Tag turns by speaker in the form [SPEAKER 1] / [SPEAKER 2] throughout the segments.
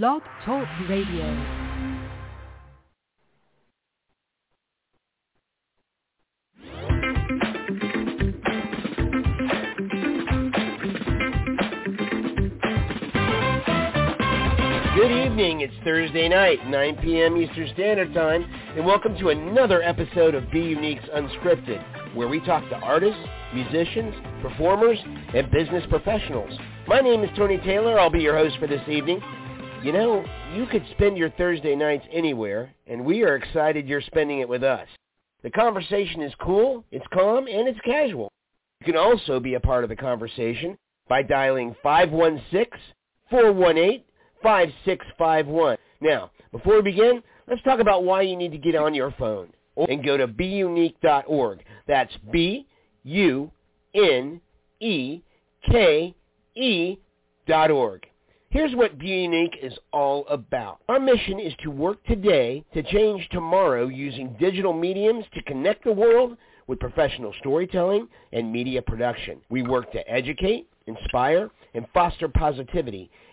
[SPEAKER 1] Blog Talk Radio.
[SPEAKER 2] Good evening. It's Thursday night, 9 p.m. Eastern Standard Time, and welcome to another episode of Be Unique's Unscripted, where we talk to artists, musicians, performers, and business professionals. My name is Tony Taylor. I'll be your host for this evening. You know, you could spend your Thursday nights anywhere, and we are excited you're spending it with us. The conversation is cool, it's calm, and it's casual. You can also be a part of the conversation by dialing 516-418 5651. Now, before we begin, let's talk about why you need to get on your phone and go to beunique.org. That's B-U-N-E-K-E dot org. Here's what Be Unique is all about. Our mission is to work today to change tomorrow using digital mediums to connect the world with professional storytelling and media production. We work to educate, inspire, and foster positivity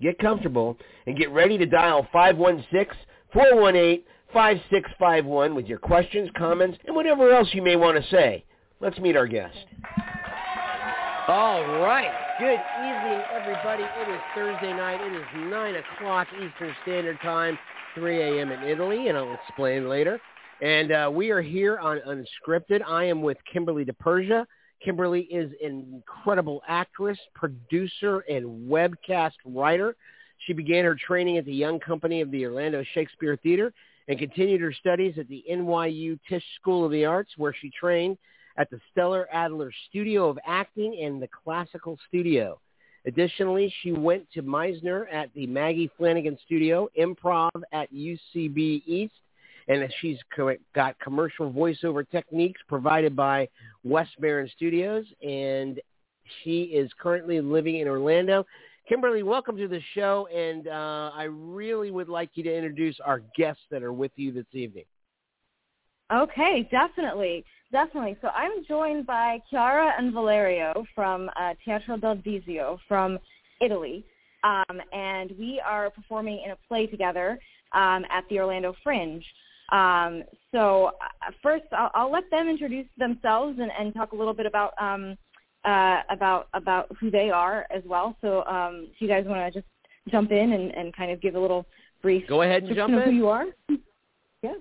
[SPEAKER 2] get comfortable, and get ready to dial 516-418-5651 with your questions, comments, and whatever else you may want to say. Let's meet our guest. All right. Good evening, everybody. It is Thursday night. It is 9 o'clock Eastern Standard Time, 3 a.m. in Italy, and I'll explain later. And uh, we are here on Unscripted. I am with Kimberly DiPersia. Kimberly is an incredible actress, producer, and webcast writer. She began her training at the Young Company of the Orlando Shakespeare Theater and continued her studies at the NYU Tisch School of the Arts, where she trained at the Stella Adler Studio of Acting and the Classical Studio. Additionally, she went to Meisner at the Maggie Flanigan Studio, Improv at UCB East, and she's got commercial voiceover techniques provided by West Baron Studios, and she is currently living in Orlando. Kimberly, welcome to the show, and uh, I really would like you to introduce our guests that are with you this evening.
[SPEAKER 3] Okay, definitely, definitely. So I'm joined by Chiara and Valerio from uh, Teatro del Vizio from Italy, um, and we are performing in a play together um, at the Orlando Fringe. Um, so uh, first, I'll, I'll, let them introduce themselves and, and, talk a little bit about um, uh, about about who they are as well. So, um, if you guys want to just jump in and, and, kind of give a little brief
[SPEAKER 2] go ahead and jump
[SPEAKER 3] in.
[SPEAKER 2] Who
[SPEAKER 3] you are? yeah.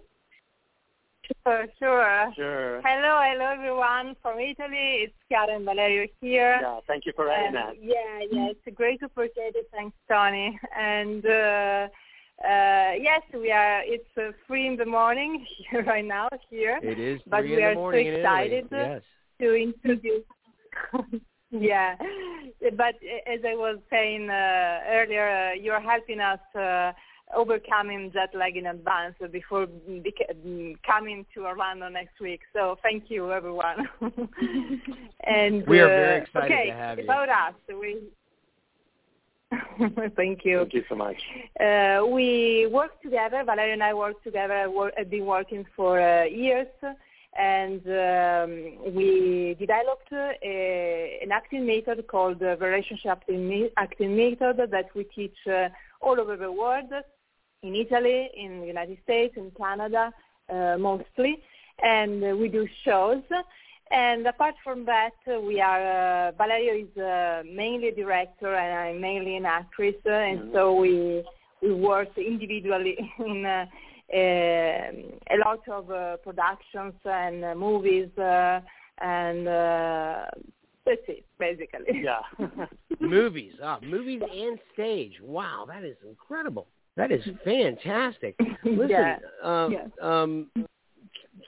[SPEAKER 4] Sure, sure.
[SPEAKER 2] Sure.
[SPEAKER 4] Hello, hello everyone from Italy. It's Karen Valerio here.
[SPEAKER 5] Yeah, thank you for having us.
[SPEAKER 4] Yeah, yeah, it's a great opportunity. Thanks, Tony. And uh, uh, yes, we are. It's uh, three in the morning here right now here.
[SPEAKER 2] It is,
[SPEAKER 4] but we are so excited
[SPEAKER 2] yes.
[SPEAKER 4] to introduce. yeah, but as I was saying uh, earlier, uh, you're helping us uh, overcoming jet lag in advance before beca- coming to Orlando next week. So thank you, everyone. and
[SPEAKER 2] we are very
[SPEAKER 4] uh,
[SPEAKER 2] excited
[SPEAKER 4] okay,
[SPEAKER 2] to have you.
[SPEAKER 4] About us, we Thank you.
[SPEAKER 5] Thank you so much.
[SPEAKER 4] Uh, we work together. Valerio and I work together. I've been working for uh, years, and um, we developed a, an acting method called the relationship acting, acting method that we teach uh, all over the world, in Italy, in the United States, in Canada, uh, mostly, and we do shows. And apart from that, uh, we are, uh, Valerio is uh, mainly a director and I'm mainly an actress, uh, and mm-hmm. so we, we work individually in uh, uh, a lot of uh, productions and uh, movies, uh, and uh, that's it, basically.
[SPEAKER 5] Yeah.
[SPEAKER 2] movies, ah, movies and stage. Wow, that is incredible. That is fantastic. Listen,
[SPEAKER 4] yeah.
[SPEAKER 2] Uh,
[SPEAKER 4] yeah.
[SPEAKER 2] Um,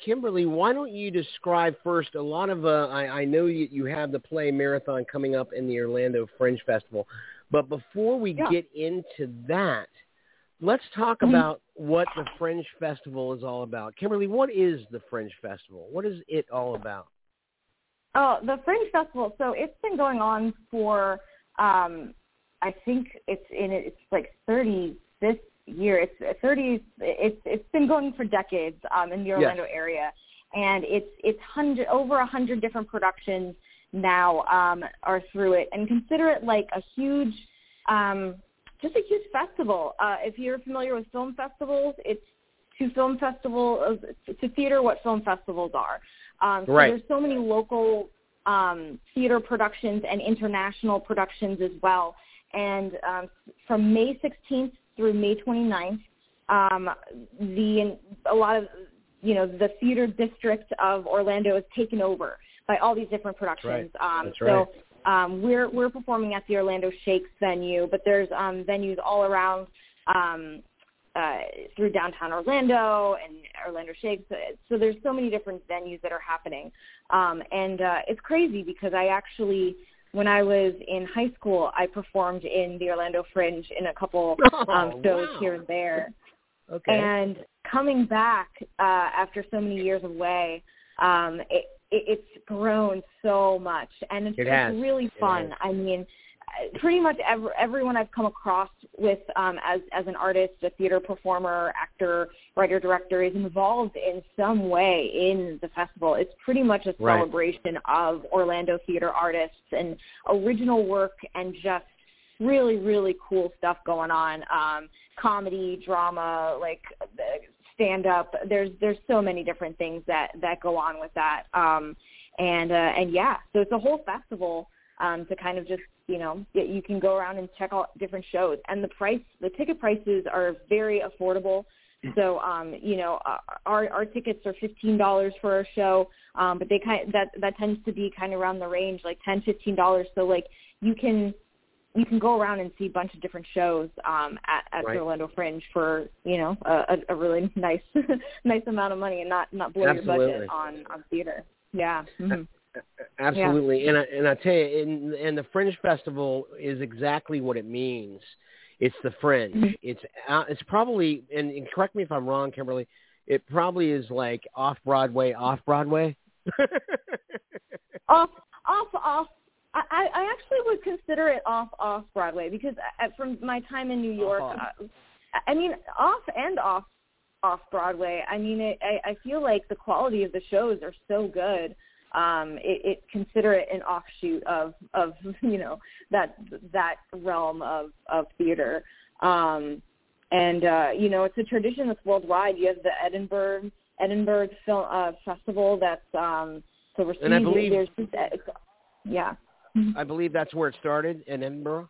[SPEAKER 2] Kimberly, why don't you describe first a lot of, uh, I, I know you, you have the play marathon coming up in the Orlando Fringe Festival, but before we
[SPEAKER 4] yeah.
[SPEAKER 2] get into that, let's talk
[SPEAKER 4] mm-hmm.
[SPEAKER 2] about what the Fringe Festival is all about. Kimberly, what is the Fringe Festival? What is it all about?
[SPEAKER 3] Oh, the Fringe Festival. So it's been going on for, um, I think it's in it's like 30 this year. It's 30. It's it's been going for decades um, in the Orlando
[SPEAKER 2] yes.
[SPEAKER 3] area, and it's it's hundred over a hundred different productions now um, are through it, and consider it like a huge, um, just a huge festival. Uh, if you're familiar with film festivals, it's to film festival to theater what film festivals are. Um, so
[SPEAKER 2] right.
[SPEAKER 3] there's so many local um, theater productions and international productions as well. And um, from May 16th through May 29th, um, the a lot of you know the theater district of Orlando is taken over by all these different productions.
[SPEAKER 2] Right.
[SPEAKER 3] Um,
[SPEAKER 2] That's
[SPEAKER 3] so
[SPEAKER 2] right.
[SPEAKER 3] um, we're we're performing at the Orlando Shakes venue, but there's um, venues all around um, uh, through downtown Orlando and Orlando Shakes. So there's so many different venues that are happening, um, and uh, it's crazy because I actually. When I was in high school, I performed in the Orlando Fringe in a couple um,
[SPEAKER 2] Oh,
[SPEAKER 3] shows
[SPEAKER 2] wow.
[SPEAKER 3] here and there.
[SPEAKER 2] Okay.
[SPEAKER 3] And coming back uh, after so many years away, um, it, it, it's grown so much, and it's,
[SPEAKER 2] It
[SPEAKER 3] it's really
[SPEAKER 2] It
[SPEAKER 3] fun.
[SPEAKER 2] has.
[SPEAKER 3] I mean, pretty much every, everyone I've come across with um, as as an artist, a theater performer, actor, writer, director is involved in some way in the festival. It's pretty much a
[SPEAKER 2] Right.
[SPEAKER 3] celebration of Orlando theater artists and original work and just really really cool stuff going on um comedy drama like stand up there's there's so many different things that that go on with that um and uh and yeah so it's a whole festival um to kind of just you know you can go around and check out different shows. And the price the ticket prices are very affordable. So um you know uh, our our tickets are fifteen dollars for a show um but they kind of, that that tends to be kind of around the range like ten fifteen dollars. So like you can you can go around and see a bunch of different shows um at, at
[SPEAKER 2] Right.
[SPEAKER 3] the Orlando Fringe for you know a, a, really nice nice amount of money and not not blow your budget on on theater. Yeah. Hmm
[SPEAKER 2] Absolutely, and I, and I tell you, and and the Fringe Festival is exactly what it means. It's the Fringe.
[SPEAKER 3] Mhm.
[SPEAKER 2] It's out, it's probably, and, and correct me if I'm wrong, Kimberly. It probably is like off Broadway, off Broadway.
[SPEAKER 3] off off off I, I I actually would consider it off off Broadway because I, from my time in New York,
[SPEAKER 2] Off.
[SPEAKER 3] uh, I mean off and off off Broadway. I mean, it, I I feel like the quality of the shows are so good. Um, it, it consider it an offshoot of of you know that that realm of of theater. Um, and uh, you know, it's a tradition that's worldwide. You have the Edinburgh Edinburgh Film uh, Festival that's um, so.
[SPEAKER 2] And I believe-
[SPEAKER 3] there's just, yeah.
[SPEAKER 2] I believe that's where it started in Edinburgh.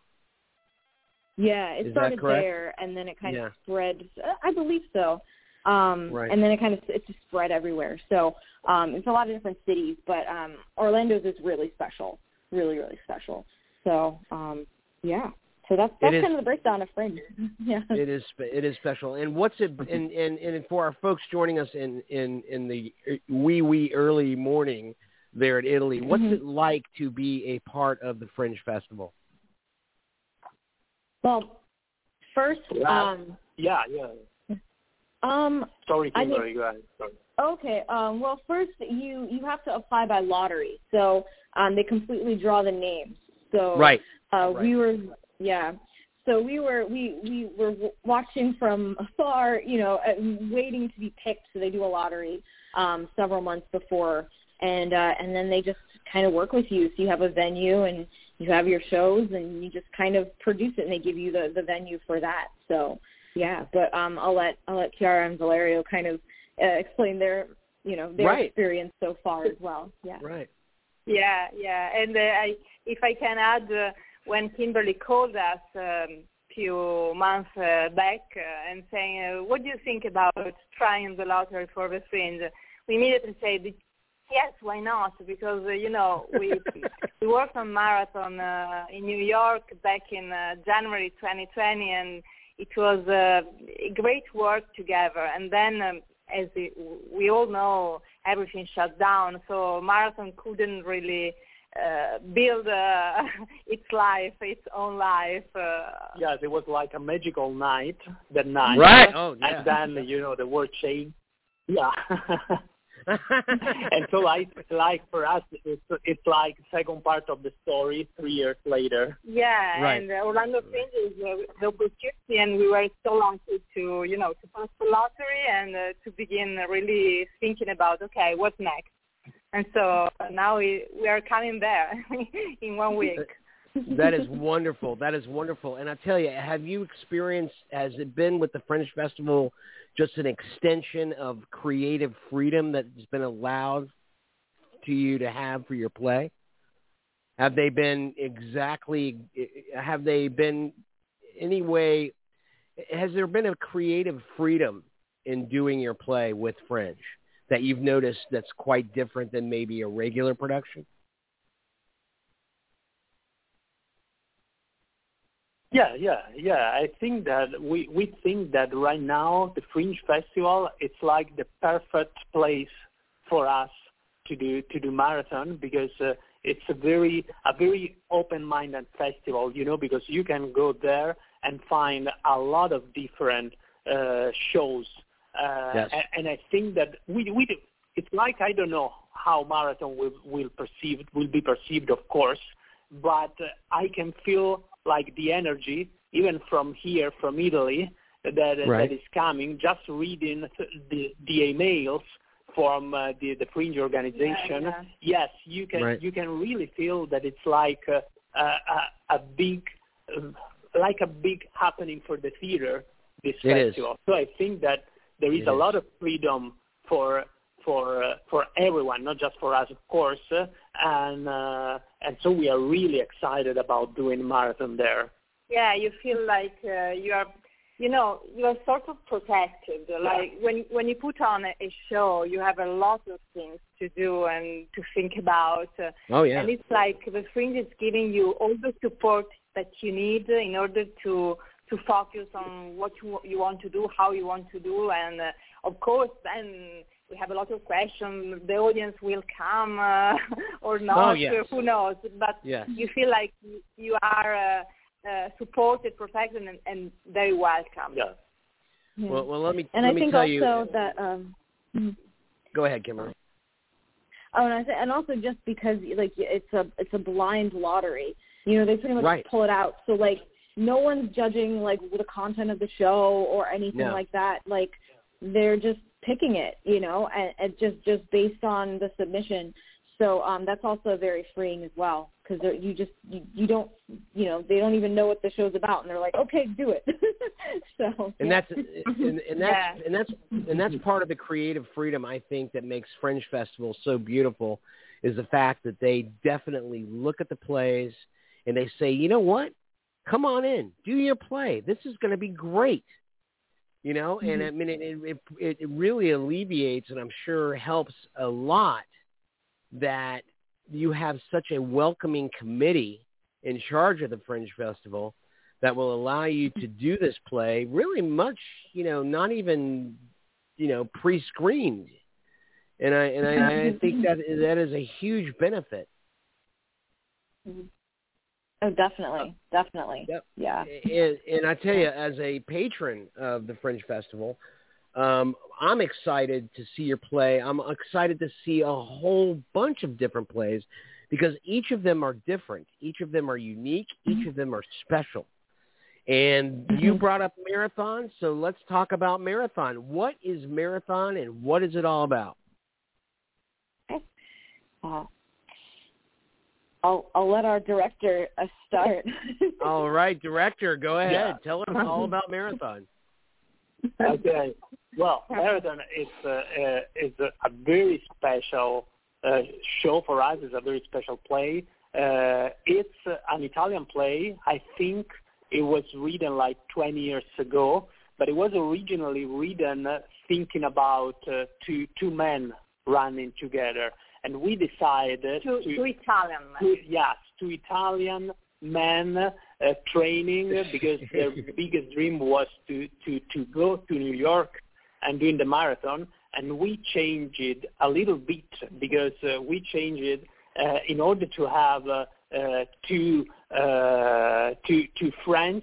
[SPEAKER 3] Yeah, it
[SPEAKER 2] Is
[SPEAKER 3] started there, and then it kind
[SPEAKER 2] Yeah.
[SPEAKER 3] of spread. uh, I believe so. Um,
[SPEAKER 2] Right.
[SPEAKER 3] And then it kind of it just spread everywhere. So um, it's a lot of different cities, but um, Orlando's is really special, really really special. So um, yeah, so that's that's
[SPEAKER 2] is-
[SPEAKER 3] kind of the breakdown of Fringe. yeah.
[SPEAKER 2] It is it is special. And what's it? And and, and for our folks joining us in in in the wee wee early morning there at Italy, what's
[SPEAKER 3] Mhm.
[SPEAKER 2] it like to be a part of the Fringe Festival?
[SPEAKER 3] Well, first,
[SPEAKER 1] Wow.
[SPEAKER 3] um,
[SPEAKER 1] Yeah, yeah.
[SPEAKER 3] Um,
[SPEAKER 1] Sorry,
[SPEAKER 3] I
[SPEAKER 1] Kimberly, go ahead. Sorry.
[SPEAKER 3] Okay. Um, well, first you you have to apply by lottery, so um, they completely draw the names. So
[SPEAKER 2] Right.
[SPEAKER 3] uh,
[SPEAKER 1] Right.
[SPEAKER 3] we were yeah. So we were we we were watching from afar, you know, uh, waiting to be picked. So they do a lottery um, several months before, and uh, and then they just kind of work with you. So you have a venue and you have your shows, and you just kind of produce it, and they give you the the venue for that. So yeah, but um, I'll let I'll let Chiara and Valerio kind of uh, explain their you know their
[SPEAKER 2] Right.
[SPEAKER 3] experience so far as well. Yeah.
[SPEAKER 2] Right.
[SPEAKER 4] Yeah, yeah. And uh, I, if I can add, uh, when Kimberly called us um, few months uh, back uh, and saying, uh, "What do you think about trying the lottery for the fringe?" We immediately said, "Yes, why not?" Because uh, you know we we worked on marathon uh, in New York back in uh, January 2020, and it was a great work together. And then, um, as we, we all know, everything shut down, so marathon couldn't really uh, build uh, its life, its own life. Uh,
[SPEAKER 1] yes, it was like a magical night that night.
[SPEAKER 2] Right. Oh,
[SPEAKER 1] yeah. And then you know the world changed. Yeah. and so like like for us it's it's like second part of the story three years later
[SPEAKER 4] yeah
[SPEAKER 2] right.
[SPEAKER 4] and uh, orlando fringe is uh, the opportunity and we were so lucky to you know to pass the lottery and uh, to begin really thinking about okay what's next and so now we we are coming there in one week
[SPEAKER 2] that is wonderful. That is wonderful. And I tell you, have you experienced? Has it been with the Fringe Festival just an extension of creative freedom that's been allowed to you to have for your play? Have they been exactly? Have they been any way? Has there been a creative freedom in doing your play with Fringe that you've noticed that's quite different than maybe a regular production?
[SPEAKER 1] Yeah, yeah, yeah. I think that we we think that right now the Fringe Festival it's like the perfect place for us to do to do marathon because uh, it's a very a very open-minded festival, you know, because you can go there and find a lot of different uh, shows. Uh,
[SPEAKER 2] yes.
[SPEAKER 1] and, and I think that we we do, it's like I don't know how marathon will will perceived will be perceived, of course, but uh, I can feel like the energy, even from here, from Italy, that
[SPEAKER 2] right.
[SPEAKER 1] that is coming. Just reading the the emails from uh, the the Fringe organization,
[SPEAKER 4] yeah, yeah.
[SPEAKER 1] yes, you can
[SPEAKER 2] right.
[SPEAKER 1] you can really feel that it's like a a, a big like a big happening for the theater this
[SPEAKER 2] it
[SPEAKER 1] festival.
[SPEAKER 2] Is.
[SPEAKER 1] So I think that there is
[SPEAKER 2] it
[SPEAKER 1] a
[SPEAKER 2] is.
[SPEAKER 1] lot of freedom for for uh, for everyone, not just for us, of course. Uh, and uh, and so we are really excited about doing marathon there.
[SPEAKER 4] Yeah, you feel like uh, you are, you know, you are sort of protected. Like when when you put on a, a show, you have a lot of things to do and to think about. Uh,
[SPEAKER 2] Oh yeah.
[SPEAKER 4] and it's like the fringe is giving you all the support that you need in order to to focus on what you, you want to do, how you want to do, and uh, of course then we have a lot of questions. The audience will come uh, or not.
[SPEAKER 2] Oh, yes.
[SPEAKER 4] Who knows? But
[SPEAKER 2] Yes.
[SPEAKER 4] you feel like you- you are uh, uh, supported, protected, and, and very welcome.
[SPEAKER 1] Yeah.
[SPEAKER 3] Yeah.
[SPEAKER 2] Well, well, let me
[SPEAKER 3] and
[SPEAKER 2] let
[SPEAKER 3] I
[SPEAKER 2] me
[SPEAKER 3] think
[SPEAKER 2] tell
[SPEAKER 3] also
[SPEAKER 2] you.
[SPEAKER 3] that um mhm.
[SPEAKER 2] Go ahead, Kimberly.
[SPEAKER 3] Oh, and, I th- and also just because like it's a it's a blind lottery. You know, they pretty much
[SPEAKER 2] Right.
[SPEAKER 3] pull it out. So like no one's judging like the content of the show or anything
[SPEAKER 2] No.
[SPEAKER 3] like that. Like they're just picking it, you know, and, and just just based on the submission. So um that's also very freeing as well because you just you, you don't you know they don't even know what the show's about and they're like okay do it. so
[SPEAKER 2] and
[SPEAKER 3] yeah.
[SPEAKER 2] that's and, and that's
[SPEAKER 4] Yeah.
[SPEAKER 2] and that's and that's part of the creative freedom I think that makes Fringe Festival so beautiful is the fact that they definitely look at the plays and they say, you know what, come on in, do your play. This is going to be great. You know, and mm-hmm. I mean, it, it it it really alleviates and I'm sure helps a lot that you have such a welcoming committee in charge of the Fringe Festival that will allow you to mm-hmm. do this play really much, you know, not even, you know, pre-screened. And I and I, I mm-hmm. think that that is a huge benefit.
[SPEAKER 3] Oh definitely definitely
[SPEAKER 2] Yep.
[SPEAKER 3] yeah.
[SPEAKER 2] And, and I tell you, as a patron of the Fringe Festival, um, I'm excited to see your play. I'm excited to see a whole bunch of different plays because each of them are different. Each of them are unique. Each of them are special. And you brought up marathon, so let's talk about marathon. What is marathon and what is it all about?
[SPEAKER 3] Uh, I'll I'll let our director uh, start.
[SPEAKER 2] All right, director, go ahead.
[SPEAKER 1] Yeah.
[SPEAKER 2] Tell us all about marathon.
[SPEAKER 1] okay. Well, Marathon is uh, uh, is a, a very special uh, show for us. It's a very special play. Uh, it's uh, an Italian play. I think it was written like 20 years ago, but it was originally written uh, thinking about uh, two two men running together, and we decided
[SPEAKER 4] To,
[SPEAKER 1] to
[SPEAKER 4] to Italian.
[SPEAKER 1] two, yes, two Italian men uh, training because their biggest dream was to, to, to go to New York and doing the marathon. And we changed it a little bit because uh, we changed it uh, in order to have uh, uh, two, uh, two, two friends,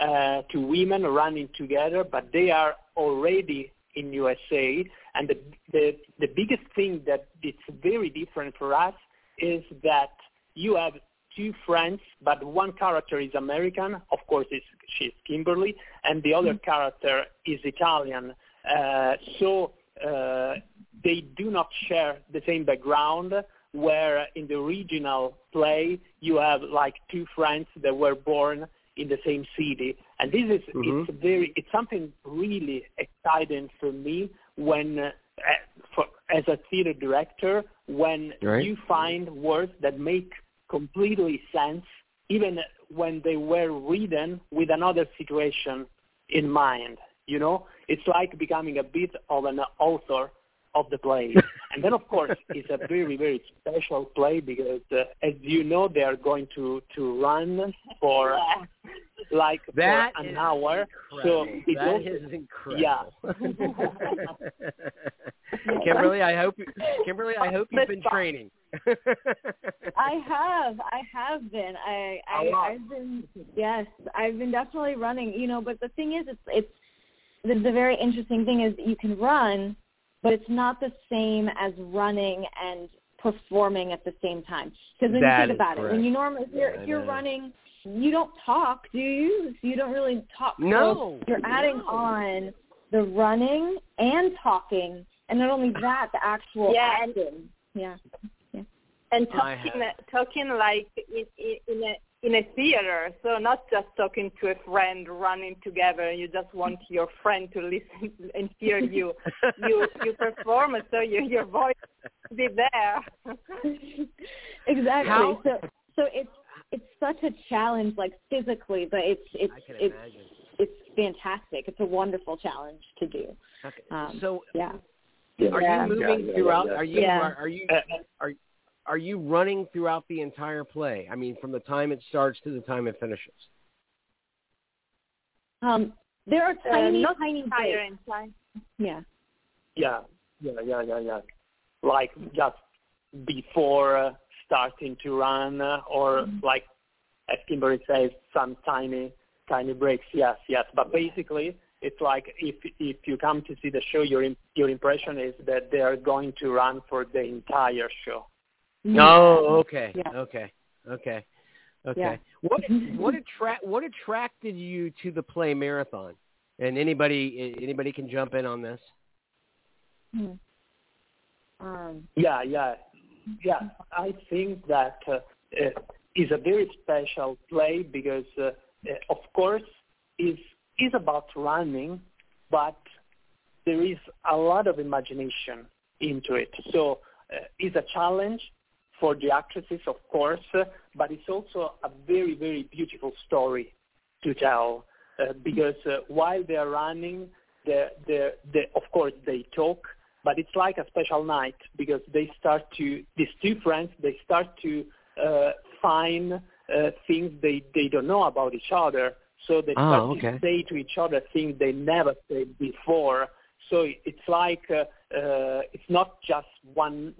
[SPEAKER 1] uh, two women running together, but they are already in USA. And the, the, the biggest thing that it's very different for us is that you have two friends, but one character is American, of course it's, she's Kimberly, and the other mm-hmm. character is Italian. Uh, so uh, they do not share the same background, where in the original play you have like two friends that were born in the same city. And this is mm-hmm. it's very it's something really exciting for me when uh, for, as a theater director when right. you find words that make completely sense even when they were written with another situation in mind. You know, it's like becoming a bit of an author of the play. and then, of course, it's a very, very special play because, uh, as you know, they are going to to run for like
[SPEAKER 2] that
[SPEAKER 1] for an hour.
[SPEAKER 2] Incredible. So that also, is incredible. Yeah. Kimberly, I hope Kimberly, I hope you've been training.
[SPEAKER 3] I have, I have been. I, I, I've been, yes, I've been definitely running. You know, but the thing is, it's, it's the, the very interesting thing is you can run, but it's not the same as running and performing at the same time. Because when
[SPEAKER 2] that
[SPEAKER 3] you think about
[SPEAKER 2] correct.
[SPEAKER 3] it, when you normally, if you're, if you're running, you don't talk, do you? So you don't really talk.
[SPEAKER 2] No.
[SPEAKER 3] So you're adding
[SPEAKER 2] no.
[SPEAKER 3] on the running and talking, and not only that, the actual
[SPEAKER 4] yeah,
[SPEAKER 3] acting. And, yeah. yeah.
[SPEAKER 4] And talking, uh, talking like in, in a in a theater, so not just talking to a friend running together. You just want your friend to listen and hear you. you you perform, so your your voice be there.
[SPEAKER 3] exactly.
[SPEAKER 2] How?
[SPEAKER 3] So so it's it's such a challenge, like physically, but it's it's it's
[SPEAKER 2] imagine.
[SPEAKER 3] it's fantastic. It's a wonderful challenge to do.
[SPEAKER 2] Okay.
[SPEAKER 3] Um,
[SPEAKER 2] so
[SPEAKER 3] yeah.
[SPEAKER 2] Are
[SPEAKER 3] yeah.
[SPEAKER 2] you moving
[SPEAKER 1] yeah,
[SPEAKER 2] throughout?
[SPEAKER 1] Yeah,
[SPEAKER 2] are you
[SPEAKER 3] yeah.
[SPEAKER 2] are, are you are are you running throughout the entire play? I mean, from the time it starts to the time it finishes.
[SPEAKER 3] Um, there are tiny,
[SPEAKER 4] uh,
[SPEAKER 3] tiny
[SPEAKER 4] breaks.
[SPEAKER 3] Yeah.
[SPEAKER 1] Yeah, yeah, yeah, yeah, yeah. Like just before uh, starting to run, uh, or mm-hmm. like as Kimberly says, some tiny, tiny breaks. Yes, yes. But basically, it's like if if you come to see the show, your your impression is that they are going to run for the entire show.
[SPEAKER 2] Oh, okay,
[SPEAKER 3] Yeah.
[SPEAKER 2] okay, okay, okay.
[SPEAKER 3] Yeah.
[SPEAKER 2] What what attract what attracted you to the play marathon? And anybody anybody can jump in on this.
[SPEAKER 3] Hmm. Um,
[SPEAKER 1] Yeah, yeah, yeah. I think that uh, uh, is a very special play because, uh, uh, of course, is is about running, but there is a lot of imagination into it. So uh, it's a challenge for the actresses, of course, but it's also a very, very beautiful story to tell uh, because uh, while they're running, they're, they're, they of course, they talk, but it's like a special night because they start to, these two friends, they start to uh, find uh, things they, they don't know about each other. So they start
[SPEAKER 2] oh, okay.
[SPEAKER 1] to say to each other things they never said before. So it's like uh, uh, it's not just one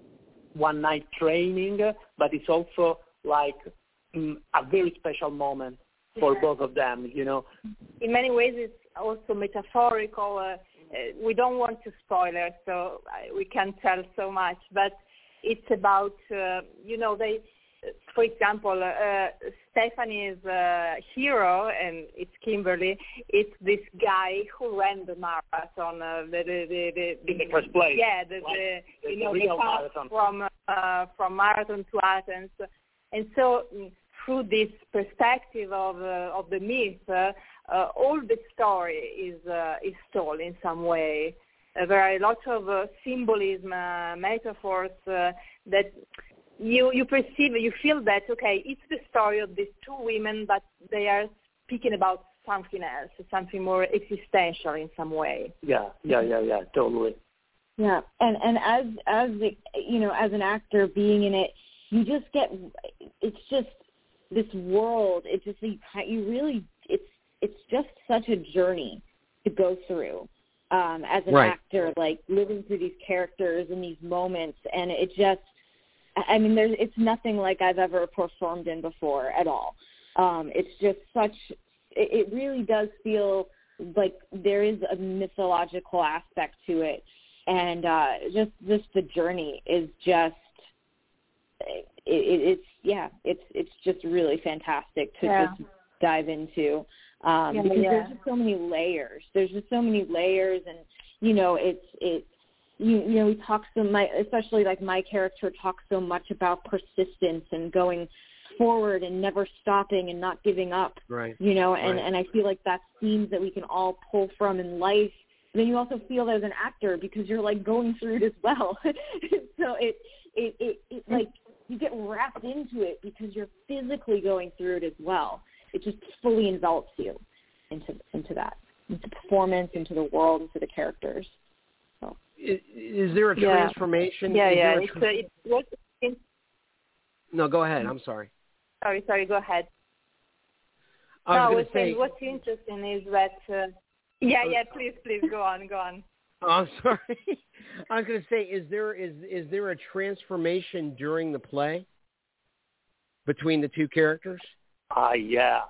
[SPEAKER 1] one night training, but it's also like mm, a very special moment for both of them. You know.
[SPEAKER 4] In many ways, it's also metaphorical. Uh, uh, we don't want to spoil it, so uh, we can't tell so much. But it's about uh, you know they for example, uh, Stephanie's uh, hero, and it's Kimberly, it's this guy who ran the marathon, uh, the, the, the, the,
[SPEAKER 1] in the first place.
[SPEAKER 4] Yeah, the,
[SPEAKER 1] like,
[SPEAKER 4] the, you
[SPEAKER 1] the
[SPEAKER 4] know,
[SPEAKER 1] real
[SPEAKER 4] the
[SPEAKER 1] marathon.
[SPEAKER 4] from uh, from marathon to Athens, and so mm, through this perspective of uh, of the myth, uh, uh, all the story is uh, is told in some way. Uh, there are a lot of uh, symbolism, uh, metaphors uh, that you you perceive you feel that okay it's the story of these two women but they are speaking about something else something more existential in some way
[SPEAKER 1] yeah yeah yeah yeah totally
[SPEAKER 3] yeah and and as as the, you know as an actor being in it you just get it's just this world it just you, you really it's it's just such a journey to go through um as an
[SPEAKER 2] right.
[SPEAKER 3] actor like living through these characters and these moments and it just I mean, there's it's nothing like I've ever performed in before at all. Um, it's just such. It, it really does feel like there is a mythological aspect to it, and uh, just just the journey is just. It, it, it's yeah, it's it's just really fantastic to
[SPEAKER 4] Yeah.
[SPEAKER 3] just dive into um,
[SPEAKER 4] Yeah,
[SPEAKER 3] because
[SPEAKER 4] yeah.
[SPEAKER 3] there's just so many layers. There's just so many layers, and you know, it's it's you you know we talk so my especially like my character talks so much about persistence and going forward and never stopping and not giving up
[SPEAKER 2] Right.
[SPEAKER 3] you know and
[SPEAKER 2] Right.
[SPEAKER 3] and i feel like that's themes that we can all pull from in life and then you also feel as an actor because you're like going through it as well so it it it, it like you get wrapped into it because you're physically going through it as well it just fully envelops you into into that into performance into the world into the characters
[SPEAKER 2] Is, is there a
[SPEAKER 4] Yeah.
[SPEAKER 2] transformation?
[SPEAKER 4] Yeah,
[SPEAKER 2] Is
[SPEAKER 4] yeah.
[SPEAKER 2] there a
[SPEAKER 4] It's,
[SPEAKER 2] tra-
[SPEAKER 4] uh, it, what, in,
[SPEAKER 2] no, go ahead. I'm sorry.
[SPEAKER 4] sorry, sorry. Go ahead.
[SPEAKER 2] I
[SPEAKER 4] no, I
[SPEAKER 2] was
[SPEAKER 4] was saying
[SPEAKER 2] say.
[SPEAKER 4] what's interesting is that. Uh, yeah, yeah. Please, please go on, go on.
[SPEAKER 2] Oh, I'm sorry. I was going to say, is there is is there a transformation during the play between the two characters?
[SPEAKER 1] Ah, yeah.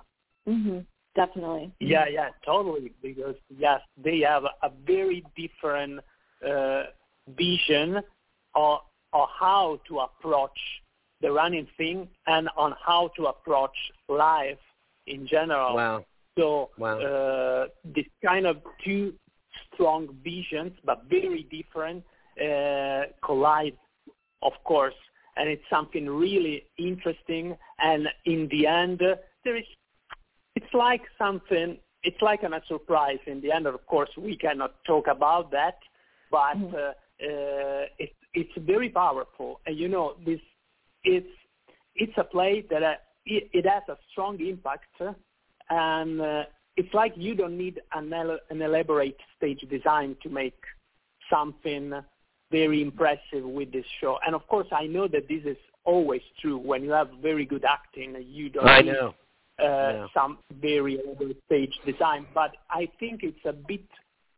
[SPEAKER 3] mhm definitely
[SPEAKER 1] Yeah, yeah, totally. Because yes, they have a very different uh, vision or, of how to approach the running thing and on how to approach life in general.
[SPEAKER 2] Wow.
[SPEAKER 1] So
[SPEAKER 2] Wow.
[SPEAKER 1] uh, this kind of two strong visions, but very different, uh, collide, of course, and it's something really interesting. And in the end, uh, there is, it's like something, it's like an, a surprise. In the end, of course, we cannot talk about that, but
[SPEAKER 3] Mhm.
[SPEAKER 1] uh, uh, it's it's very powerful. And you know, this it's it's a play that uh, it, it has a strong impact, and uh, it's like you don't need an, el- an elaborate stage design to make something very impressive with this show. And of course, I know that this is always true. When you have very good acting, you don't
[SPEAKER 2] I
[SPEAKER 1] need
[SPEAKER 2] know.
[SPEAKER 1] uh,
[SPEAKER 2] Yeah.
[SPEAKER 1] some very elaborate stage design. But I think it's a bit it-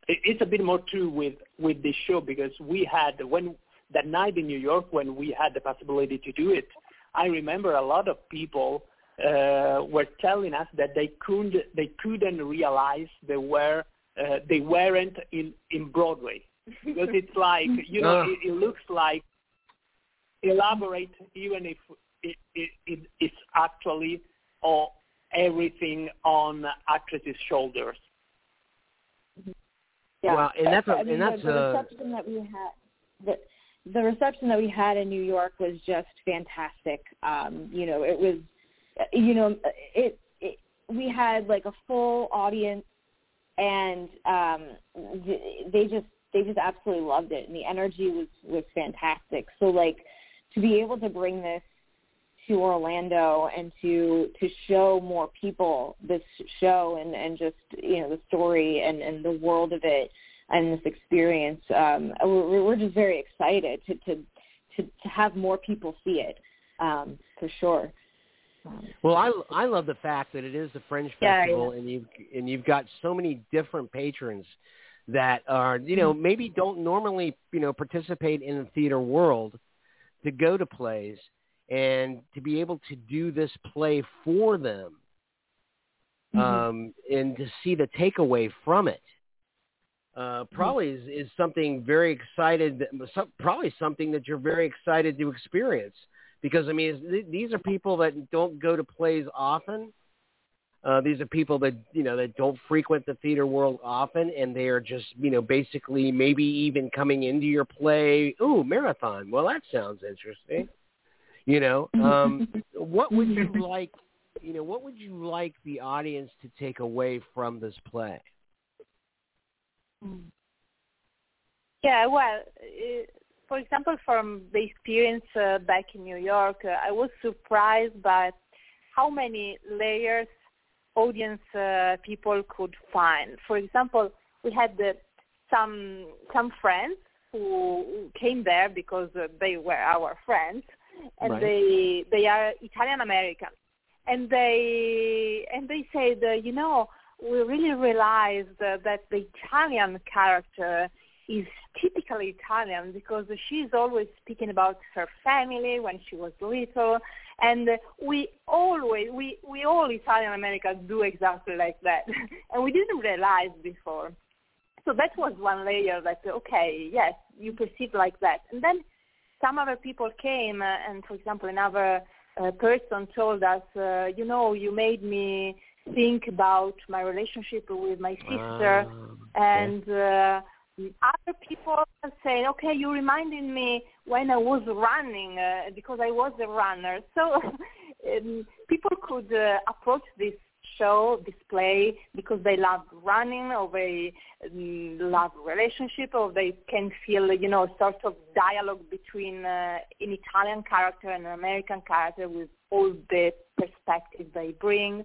[SPEAKER 1] it's a bit more true with with this show because we had when that night in New York when we had the possibility to do it. I remember a lot of people uh, were telling us that they couldn't they couldn't realize they were uh, they weren't in in Broadway because it's like you know
[SPEAKER 2] Ah.
[SPEAKER 1] it, it looks like elaborate even if it, it, it it's actually all everything on actresses' shoulders.
[SPEAKER 3] Yeah.
[SPEAKER 2] Wow, and that's a-
[SPEAKER 3] I mean,
[SPEAKER 2] and that's
[SPEAKER 3] the, the
[SPEAKER 2] a-
[SPEAKER 3] reception that we had. The, the reception that we had in New York was just fantastic. Um, you know, it was, you know, it, it we had like a full audience, and um, they just they just absolutely loved it, and the energy was was fantastic. So like to be able to bring this to Orlando and to to show more people this show and and just you know the story and and the world of it and this experience um we're, we're just very excited to to to, to have more people see it um for sure.
[SPEAKER 2] Well, I I love the fact that it is the Fringe
[SPEAKER 4] Yeah,
[SPEAKER 2] Festival, and you've and you've got so many different patrons that are you know maybe don't normally you know participate in the theater world to go to plays and to be able to do this play for them
[SPEAKER 3] Mhm.
[SPEAKER 2] um, and to see the takeaway from it uh, probably is, is something very excited some, probably something that you're very excited to experience because I mean th- these are people that don't go to plays often. Uh, these are people that you know that don't frequent the theater world often, and they are just you know basically maybe even coming into your play. Ooh, marathon. Well, that sounds interesting. You know, um, what would you like? You know, what would you like the audience to take away from this play?
[SPEAKER 4] Yeah, well, uh, for example, from the experience uh, back in New York, uh, I was surprised by how many layers audience uh, people could find. For example, we had uh, some some friends who came there because uh, they were our friends, and
[SPEAKER 2] Right.
[SPEAKER 4] they they are Italian American, and they and they said, uh, you know, we really realized uh, that the Italian character is typically Italian because she's always speaking about her family when she was little, and we always we we all Italian Americans do exactly like that, and we didn't realize before. So that was one layer that okay, yes, you perceive like that, and then some other people came, uh, and for example, another uh, person told us, uh, you know, you made me think about my relationship with my sister, and. Uh, other people saying, okay, you reminded me when I was running uh, because I was a runner. So um, people could uh, approach this show, display because they love running or they um, love relationship or they can feel, you know, a sort of dialogue between uh, an Italian character and an American character with all the perspectives they bring.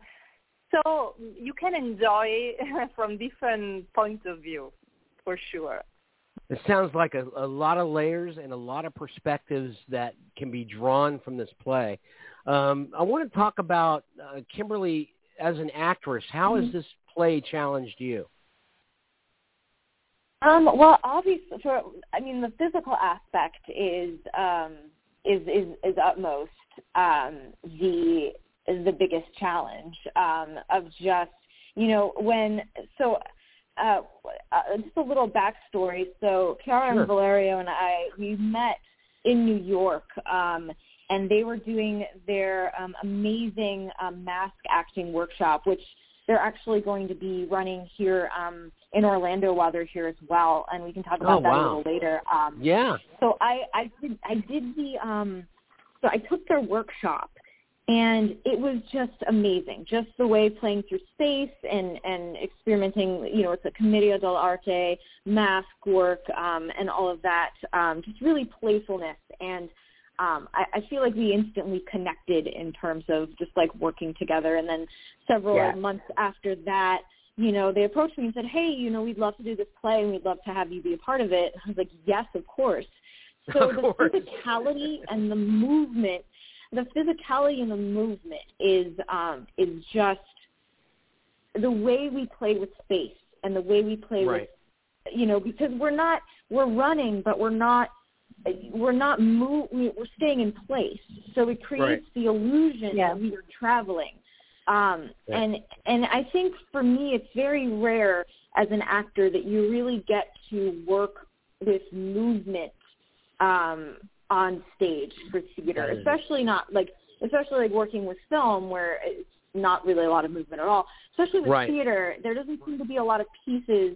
[SPEAKER 4] So you can enjoy from different points of view for sure.
[SPEAKER 2] It sounds like a, a lot of layers and a lot of perspectives that can be drawn from this play. Um, I want to talk about uh, Kimberly as an actress. How has mm-hmm. this play challenged you?
[SPEAKER 3] Um, well, obviously, for I mean, the physical aspect is um, is is is utmost um, the is the biggest challenge um, of just you know when so uh, uh, just a little backstory. So Chiara sure. and Valerio and I, we met in New York, um, and they were doing their um, amazing um, mask acting workshop, which they're actually going to be running here um, in Orlando while they're here as well, and we can talk about
[SPEAKER 2] oh,
[SPEAKER 3] that
[SPEAKER 2] wow.
[SPEAKER 3] a little later. Um,
[SPEAKER 2] yeah.
[SPEAKER 3] So I, I did I did the um, so I took their workshop and it was just amazing just the way playing through space and and experimenting you know it's a commedia dell'arte mask work um and all of that um just really playfulness and um I, I feel like we instantly connected in terms of just like working together and then several
[SPEAKER 2] yeah.
[SPEAKER 3] months after that you know they approached me and said hey you know we'd love to do this play and we'd love to have you be a part of it i was like yes of course so
[SPEAKER 2] of
[SPEAKER 3] the
[SPEAKER 2] course.
[SPEAKER 3] physicality and the movement the physicality and the movement is um, is just the way we play with space and the way we play
[SPEAKER 2] right.
[SPEAKER 3] with you know because we're not we're running but we're not we're not move we're staying in place so it creates
[SPEAKER 2] right.
[SPEAKER 3] the illusion
[SPEAKER 4] yeah.
[SPEAKER 3] that we are traveling um
[SPEAKER 2] yeah.
[SPEAKER 3] and and i think for me it's very rare as an actor that you really get to work with movement um on stage for theater, especially not like especially like working with film where it's not really a lot of movement at all. Especially with
[SPEAKER 2] right.
[SPEAKER 3] theater, there doesn't seem to be a lot of pieces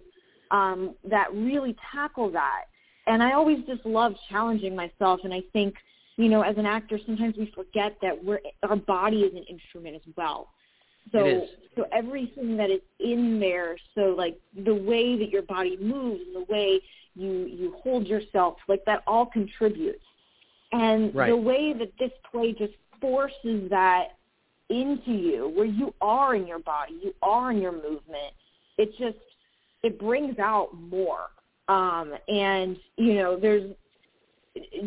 [SPEAKER 3] um, that really tackle that. And I always just love challenging myself. And I think, you know, as an actor, sometimes we forget that we're our body is an instrument as well. So so everything that is in there, so like the way that your body moves and the way you you hold yourself, like that all contributes. And
[SPEAKER 2] right.
[SPEAKER 3] the way that this play just forces that into you, where you are in your body, you are in your movement, it just it brings out more. Um, and you know, there's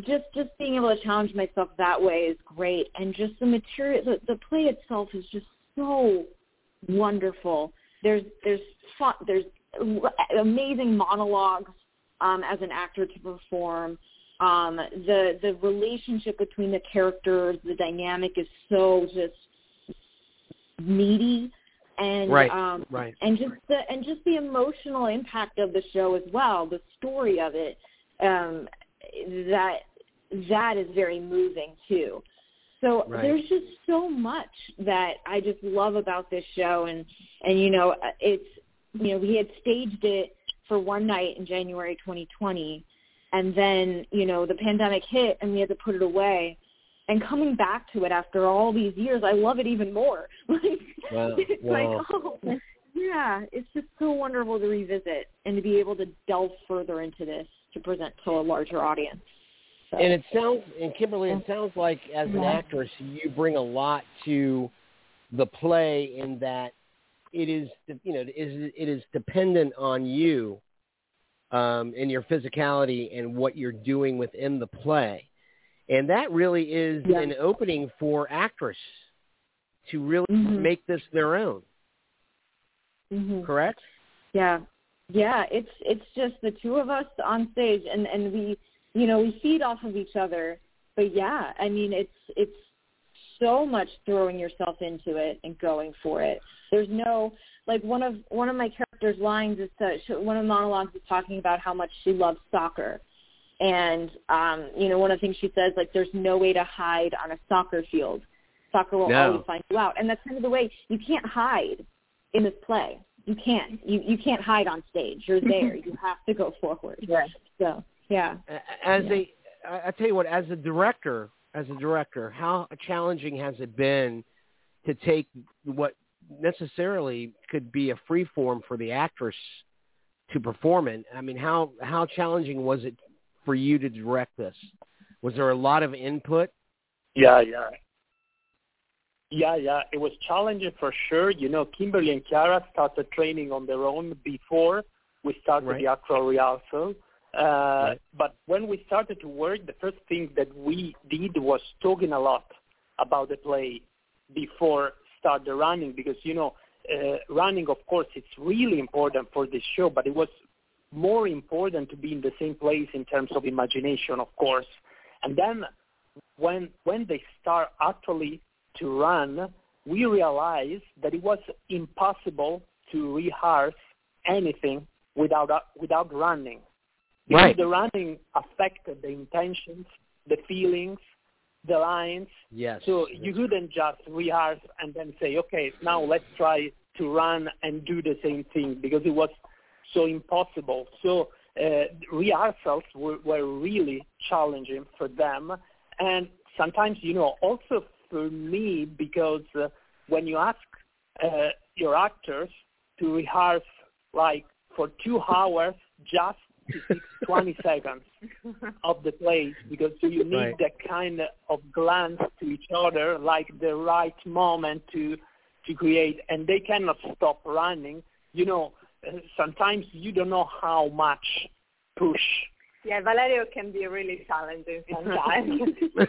[SPEAKER 3] just just being able to challenge myself that way is great. And just the material, the, the play itself is just so wonderful. There's there's fun, there's amazing monologues um, as an actor to perform um, the the relationship between the characters, the dynamic is so just meaty and
[SPEAKER 2] right,
[SPEAKER 3] um,
[SPEAKER 2] right.
[SPEAKER 3] and just the and just the emotional impact of the show as well, the story of it, um, that that is very moving too. So
[SPEAKER 2] right.
[SPEAKER 3] there's just so much that I just love about this show, and and you know it's you know we had staged it for one night in January 2020 and then you know the pandemic hit and we had to put it away and coming back to it after all these years i love it even more like
[SPEAKER 2] wow.
[SPEAKER 3] it's
[SPEAKER 2] wow.
[SPEAKER 3] like oh yeah it's just so wonderful to revisit and to be able to delve further into this to present to a larger audience so.
[SPEAKER 2] and it sounds and kimberly it sounds like as an actress you bring a lot to the play in that it is you know it is it is dependent on you um, and your physicality and what you're doing within the play. And that really is
[SPEAKER 3] yeah.
[SPEAKER 2] an opening for actors to really
[SPEAKER 3] mm-hmm.
[SPEAKER 2] make this their own.
[SPEAKER 3] Mm-hmm.
[SPEAKER 2] Correct?
[SPEAKER 3] Yeah. Yeah, it's it's just the two of us on stage, and and we you know we feed off of each other. But yeah, I mean it's it's so much throwing yourself into it and going for it. There's no like one of one of my characters' lines is to, one of the monologues is talking about how much she loves soccer, and um, you know one of the things she says like there's no way to hide on a soccer field. Soccer will
[SPEAKER 2] no.
[SPEAKER 3] always find you out, and that's kind of the way you can't hide in this play. You can't. You you can't hide on stage. You're there. you have to go forward.
[SPEAKER 4] Yes.
[SPEAKER 3] So yeah.
[SPEAKER 2] As
[SPEAKER 3] yeah.
[SPEAKER 2] a, I tell you what, as a director, as a director, how challenging has it been to take what necessarily could be a free form for the actress to perform in? I mean, how how challenging was it for you to direct this? Was there a lot of input?
[SPEAKER 1] Yeah, yeah. Yeah, yeah, it was challenging for sure. You know, Kimberly and Chiara started training on their own before we started
[SPEAKER 2] right.
[SPEAKER 1] the actual rehearsal. Uh,
[SPEAKER 2] right.
[SPEAKER 1] But when we started to work, the first thing that we did was talking a lot about the play before start the running because you know uh, running, of course, it's really important for this show, but it was more important to be in the same place in terms of imagination, of course. And then when when they start actually to run, we realized that it was impossible to rehearse anything without uh, without running. Because
[SPEAKER 2] right.
[SPEAKER 1] the running affected the intentions, the feelings, the lines.
[SPEAKER 2] Yes.
[SPEAKER 1] So you couldn't just rehearse and then say, okay, now let's try to run and do the same thing because it was so impossible. So uh, rehearsals were, were really challenging for them. And sometimes, you know, also for me because uh, when you ask uh, your actors to rehearse like for two hours just to fix 20 seconds of the play because you need
[SPEAKER 2] Right.
[SPEAKER 1] that kind of glance to each other, like the right moment to to create, and they cannot stop running. You know, sometimes you don't know how much push
[SPEAKER 4] Yeah, Valerio can be really challenging sometimes.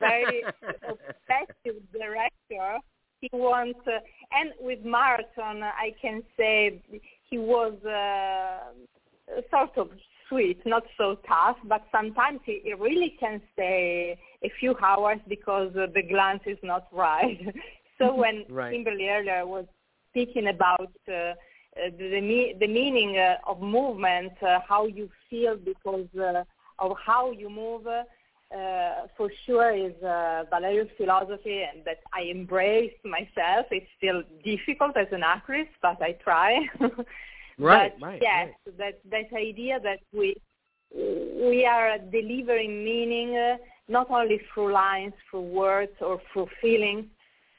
[SPEAKER 4] Very obsessive director. He wants, uh, and with marathon, I can say he was uh, sort of sweet, not so tough, but sometimes he, he really can stay a few hours because uh, the glance is not right. so when
[SPEAKER 2] Right.
[SPEAKER 4] Kimberly earlier was speaking about uh, uh, the, the, me- the meaning uh, of movement, uh, how you feel because uh, of how you move, uh, for sure is uh, Valerio's philosophy and that I embrace myself. It's still difficult as an actress, but I try.
[SPEAKER 2] Right,
[SPEAKER 4] but
[SPEAKER 2] right,
[SPEAKER 4] yes,
[SPEAKER 2] right.
[SPEAKER 4] that that idea that we we are delivering meaning uh, not only through lines, through words, or through feelings,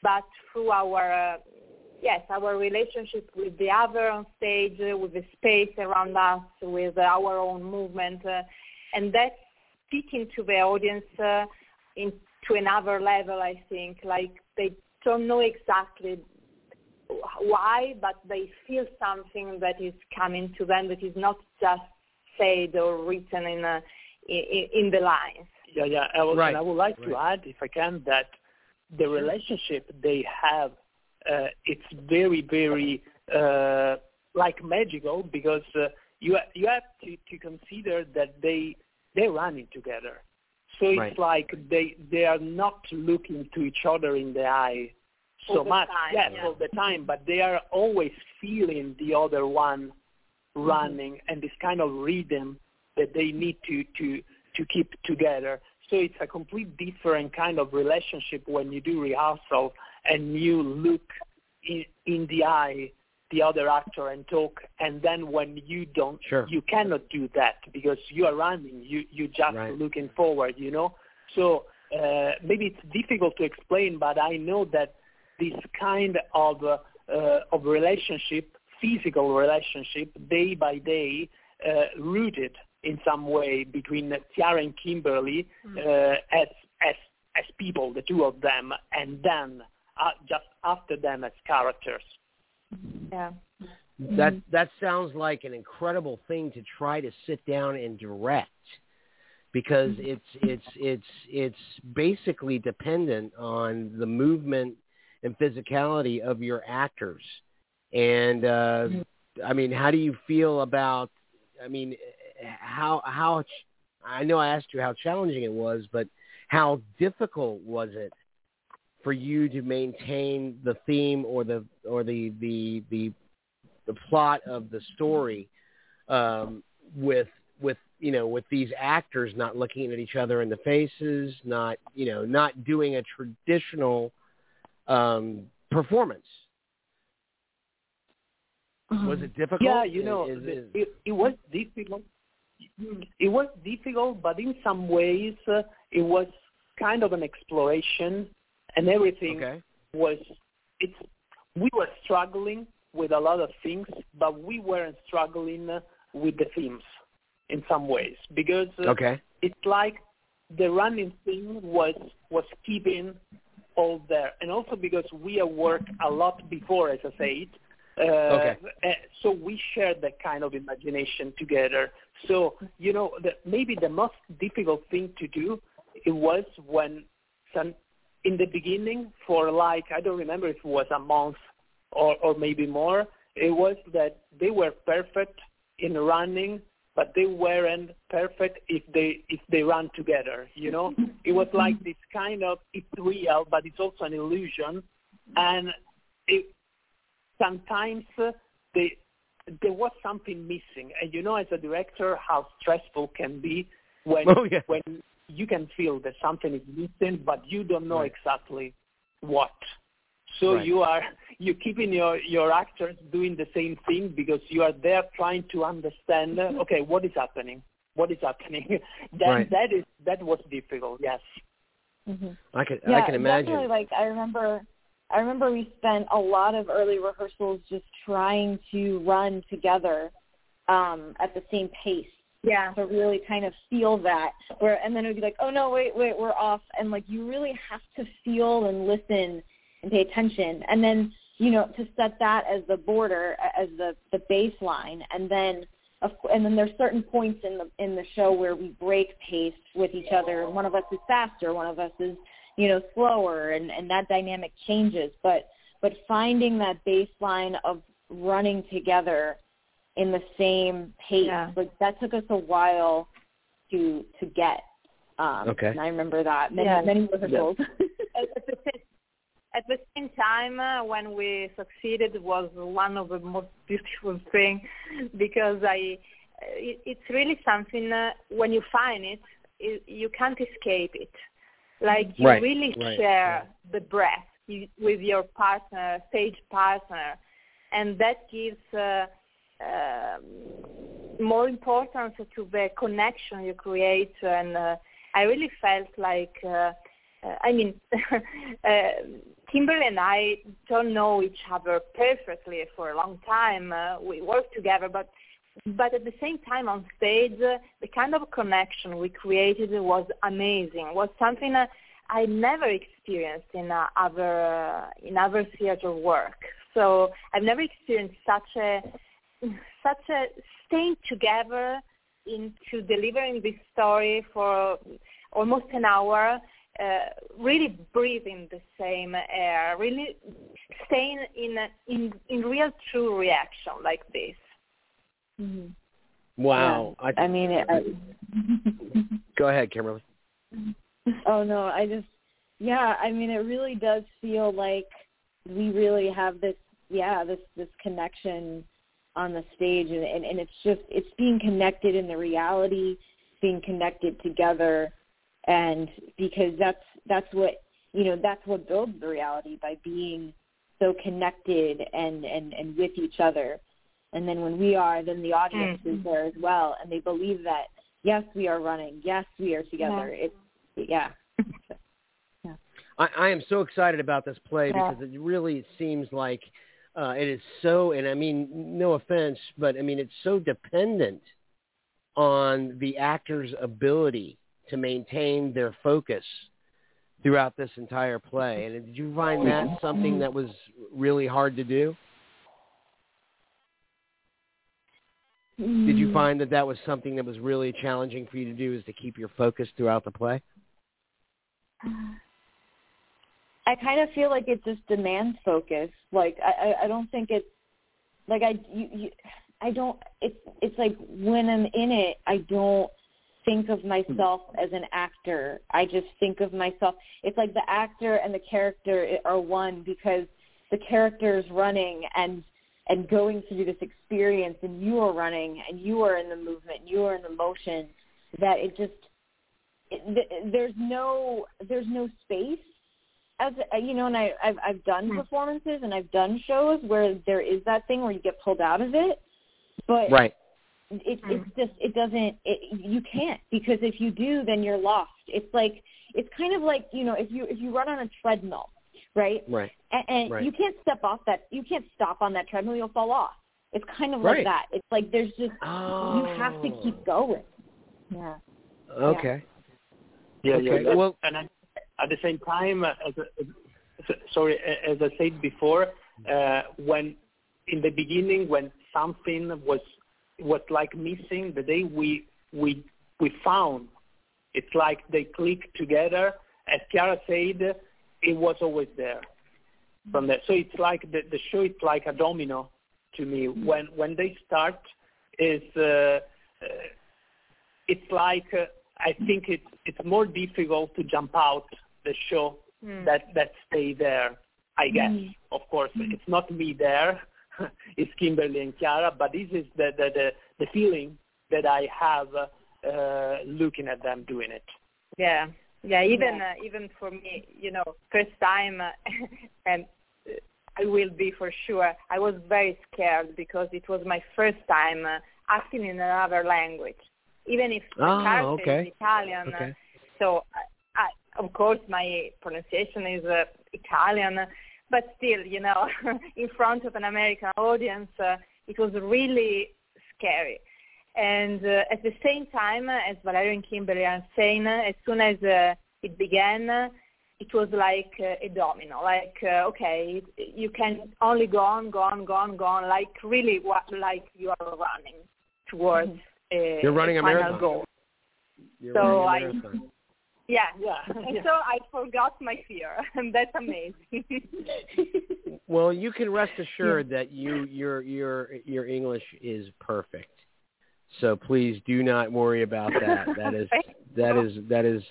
[SPEAKER 4] but through our uh, yes, our relationship with the other on stage, uh, with the space around us, with our own movement, uh, and that's speaking to the audience uh, into another level. I think like they don't know exactly why, but they feel something that is coming to them that is not just said or written in a, in, in the lines.
[SPEAKER 1] Yeah, yeah. I, was,
[SPEAKER 2] Right,
[SPEAKER 1] and I would like to add, if I can, that the relationship they have, uh, it's very, very uh, like magical because uh, you you have to, to consider that they they're running together. So it's
[SPEAKER 2] Right.
[SPEAKER 1] like they they are not looking to each other in the eye so
[SPEAKER 4] All
[SPEAKER 1] much,
[SPEAKER 4] time,
[SPEAKER 1] yes,
[SPEAKER 4] yeah.
[SPEAKER 1] all the time, but they are always feeling the other one running and this kind of rhythm that they need to to to keep together. So it's a complete different kind of relationship when you do rehearsal and you look in, in the eye the other actor and talk and then when you don't
[SPEAKER 2] Sure.
[SPEAKER 1] you cannot do that because you are running you you just
[SPEAKER 2] Right.
[SPEAKER 1] looking forward you know so uh, maybe it's difficult to explain but i know that this kind of uh, uh, of relationship physical relationship day by day uh, rooted in some way between Chiara and Kimberly uh, as as as people, the two of them, and then uh, just after them as characters.
[SPEAKER 4] Yeah.
[SPEAKER 2] That that sounds like an incredible thing to try to sit down and direct because it's it's it's it's basically dependent on the movement and physicality of your actors and uh I mean, how do you feel about? I mean, how how? I know I asked you how challenging it was, but how difficult was it for you to maintain the theme or the or the the the, the plot of the story um, with with you know with these actors not looking at each other in the faces, not you know not doing a traditional um, performance. Was it difficult?
[SPEAKER 1] Yeah, you know,
[SPEAKER 2] is, is,
[SPEAKER 1] it, it was difficult. It was difficult, but in some ways, uh, it was kind of an exploration, and everything
[SPEAKER 2] okay.
[SPEAKER 1] was. It's we were struggling with a lot of things, but we weren't struggling with the themes in some ways because uh,
[SPEAKER 2] okay.
[SPEAKER 1] it's like the running thing was was keeping all there, and also because we have worked a lot before, as I said. Uh,
[SPEAKER 2] okay.
[SPEAKER 1] So we shared that kind of imagination together. So you know, the, maybe the most difficult thing to do it was when some in the beginning for like I don't remember if it was a month or or maybe more. It was that they were perfect in running but they weren't perfect if they if they run together. You know, it was mm-hmm. like this kind of it's real, but it's also an illusion, and it sometimes they there was something missing. And you know, as a director, how stressful can be when
[SPEAKER 2] oh, yeah.
[SPEAKER 1] when you can feel that something is missing, but you don't know
[SPEAKER 2] right.
[SPEAKER 1] exactly what. So
[SPEAKER 2] right.
[SPEAKER 1] you are you keeping your your actors doing the same thing because you are there trying to understand. Okay, what is happening? What is happening? that
[SPEAKER 2] right.
[SPEAKER 1] that is that was difficult. Yes.
[SPEAKER 3] Mm-hmm.
[SPEAKER 2] I can
[SPEAKER 3] yeah,
[SPEAKER 2] I can imagine.
[SPEAKER 3] Definitely, like I remember, I remember we spent a lot of early rehearsals just trying to run together um, at the same pace.
[SPEAKER 4] Yeah.
[SPEAKER 3] To really kind of feel that, where and then it would be like, oh no, wait, wait, we're off, and like you really have to feel and listen and pay attention. And then, you know, to set that as the border, as the, the baseline. And then, of, and then there's certain points in the, in the show where we break pace with each other. One of us is faster, one of us is, you know, slower and, and that dynamic changes. But, but finding that baseline of running together in the same pace,
[SPEAKER 4] yeah.
[SPEAKER 3] like that took us a while to, to get. Um,
[SPEAKER 2] okay.
[SPEAKER 3] And I remember that many,
[SPEAKER 4] yeah.
[SPEAKER 3] many rehearsals.
[SPEAKER 4] Yeah. at the same time, uh, when we succeeded, was one of the most beautiful things because I, it, it's really something uh, when you find it, it, you can't escape it. Like you
[SPEAKER 2] right,
[SPEAKER 4] really
[SPEAKER 2] right,
[SPEAKER 4] share
[SPEAKER 2] right.
[SPEAKER 4] the breath you, with your partner, stage partner, and that gives uh, uh, more importance to the connection you create. And uh, I really felt like. Uh, I mean, uh, Kimberly and I don't know each other perfectly for a long time. Uh, we work together, but but at the same time on stage, uh, the kind of connection we created was amazing. Was something uh, I never experienced in uh, other in other theater work. So I've never experienced such a such a staying together into delivering this story for almost an hour uh, really breathing the same air, really staying in a, in in real true reaction like this.
[SPEAKER 3] Mm-hmm.
[SPEAKER 2] Wow.
[SPEAKER 3] Yeah. I, I, mean, it, I,
[SPEAKER 2] go ahead, Kimberly.
[SPEAKER 3] Oh no, I just yeah, I mean, it really does feel like we really have this yeah this this connection on the stage, and and, and it's just it's being connected in the reality, being connected together and because that's that's what you know that's what builds the reality by being so connected and and and with each other and then when we are then the audience mm-hmm. is there as well and they believe that yes we are running yes we are together yeah. it's yeah
[SPEAKER 2] yeah I, I am so excited about this play yeah. because it really seems like uh, it is so and i mean no offense but i mean it's so dependent on the actor's ability to maintain their focus throughout this entire play. And did you find that something that was really hard to do? Did you find that that was something that was really challenging for you to do is to keep your focus throughout the play?
[SPEAKER 3] I kind of feel like it just demands focus. Like I, I don't think it's like I you, you I don't it's it's like when I'm in it I don't think of myself hmm. as an actor. I just think of myself it's like the actor and the character are one because the character is running and and going through this experience and you are running and you are in the movement, you are in the motion that it just it, there's no there's no space as you know and I I've I've done hmm. performances and I've done shows where there is that thing where you get pulled out of it but
[SPEAKER 2] right
[SPEAKER 3] it, it's hmm. just it doesn't it, you can't because if you do then you're lost it's like it's kind of like you know if you if you run on a treadmill right
[SPEAKER 2] right
[SPEAKER 3] and, and
[SPEAKER 2] right.
[SPEAKER 3] you can't step off that you can't stop on that treadmill you'll fall off it's kind of right. like that it's like there's just
[SPEAKER 2] oh.
[SPEAKER 3] you have to keep going yeah
[SPEAKER 2] okay
[SPEAKER 1] yeah
[SPEAKER 2] okay.
[SPEAKER 1] yeah
[SPEAKER 2] well
[SPEAKER 1] and I, at the same time as, as sorry as i said before uh, when in the beginning when something was was like missing the day we we we found it's like they clicked together. As Chiara said it was always there from there. So it's like the, the show it's like a domino to me. When when they start is uh, uh, it's like uh, I think it's it's more difficult to jump out the show mm. that that stay there I guess mm. of course mm. it's not me there. it's Kimberly and Chiara, but this is the, the, the, the feeling that I have uh, looking at them doing it.
[SPEAKER 4] Yeah, yeah. Even yeah. Uh, even for me, you know, first time, uh, and I will be for sure. I was very scared because it was my first time uh, acting in another language, even if the
[SPEAKER 2] oh,
[SPEAKER 4] character
[SPEAKER 2] okay.
[SPEAKER 4] is Italian.
[SPEAKER 2] Okay.
[SPEAKER 4] So, I, of course, my pronunciation is uh, Italian but still, you know, in front of an American audience, uh, it was really scary. And uh, at the same time, as Valerio and Kimberly are saying, as soon as uh, it began, it was like uh, a domino. Like, uh, okay, you can only go on, go on, go on, go on. Like really, what, like you are running towards mm-hmm. a,
[SPEAKER 2] You're running
[SPEAKER 4] a,
[SPEAKER 2] a marathon.
[SPEAKER 4] goal.
[SPEAKER 2] You're
[SPEAKER 4] so
[SPEAKER 2] I,
[SPEAKER 4] yeah, yeah. And so I forgot my fear, and that's amazing.
[SPEAKER 2] well, you can rest assured that you your your your English is perfect. So please do not worry about that. That is that is that is